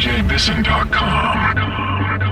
DJBisson.com.